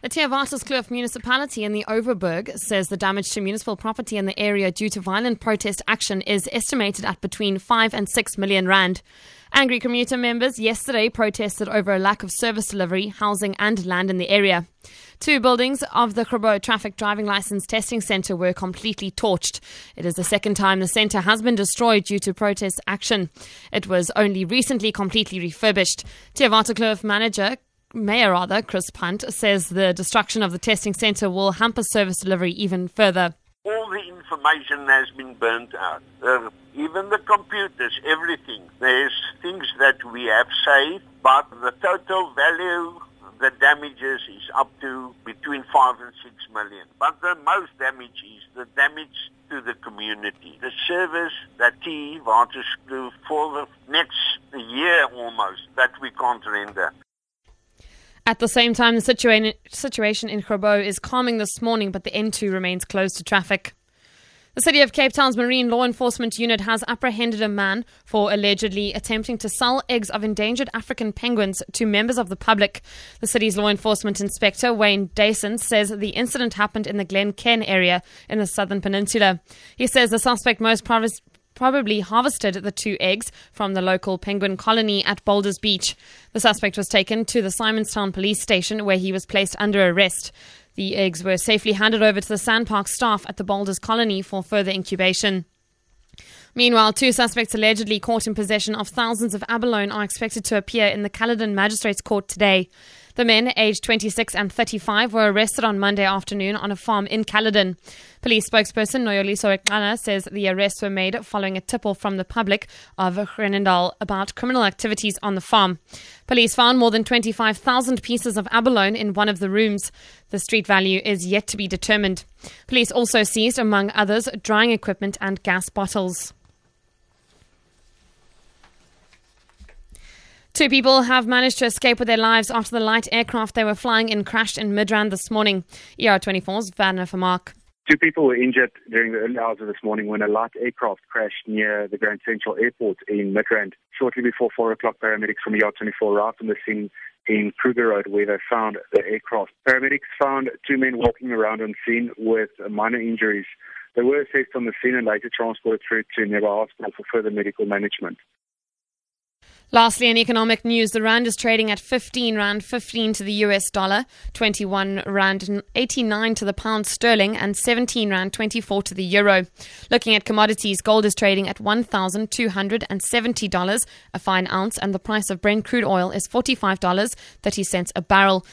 The Theewaterskloof municipality in the Overberg says the damage to municipal property in the area due to violent protest action is estimated at between 5 and 6 million rand. Angry commuter members yesterday protested over a lack of service delivery, housing and land in the area. Two buildings of the Grabouw Traffic Driving License Testing Centre were completely torched. It is the second time the centre has been destroyed due to protest action. It was only recently completely refurbished. Theewaterskloof manager Mayor rather, Chris Punt, says the destruction of the testing centre will hamper service delivery even further. All the information has been burnt out. Uh, even the computers, everything. There's things that we have saved, but the total value, the damages is up to between five and six million. But the most damage is the damage to the community. The service that Theewaterskloof for the next year almost that we can't render. At the same time, the situa- situation in Grabouw is calming this morning, but the N2 remains closed to traffic. The City of Cape Town's Marine Law Enforcement Unit has apprehended a man for allegedly attempting to sell eggs of endangered African penguins to members of the public. The city's law enforcement inspector, Wayne Dyason, says the incident happened in the Glencairn area in the southern peninsula. He says the suspect most provis- probably harvested the two eggs from the local penguin colony at Boulders Beach. The suspect was taken to the Simonstown police station where he was placed under arrest. The eggs were safely handed over to the SANParks staff at the Boulders colony for further incubation. Meanwhile, two suspects allegedly caught in possession of thousands of abalone are expected to appear in the Caledon Magistrates Court today. The men, aged 26 and 35, were arrested on Monday afternoon on a farm in Caledon. Police spokesperson Noloyiso Rwexana says the arrests were made following a tipple from the public of Genadendal about criminal activities on the farm. Police found more than 25,000 pieces of abalone in one of the rooms. The street value is yet to be determined. Police also seized, among others, drying equipment and gas bottles. Two people have managed to escape with their lives after the light aircraft they were flying in crashed in Midrand this morning. ER24's Werner Vermaak. Two people were injured during the early hours of this morning when a light aircraft crashed near the Grand Central Airport in Midrand. Shortly before 4 o'clock, paramedics from ER24 arrived on the scene in Kruger Road where they found the aircraft. Paramedics found two men walking around on scene with minor injuries. They were assessed on the scene and later transported through to nearby hospital for further medical management. Lastly, in economic news, the rand is trading at 15 rand 15 to the US dollar, 21 rand 89 to the pound sterling, and 17 rand 24 to the euro. Looking at commodities, gold is trading at $1,270 a fine ounce, and the price of Brent crude oil is $45.30 a barrel.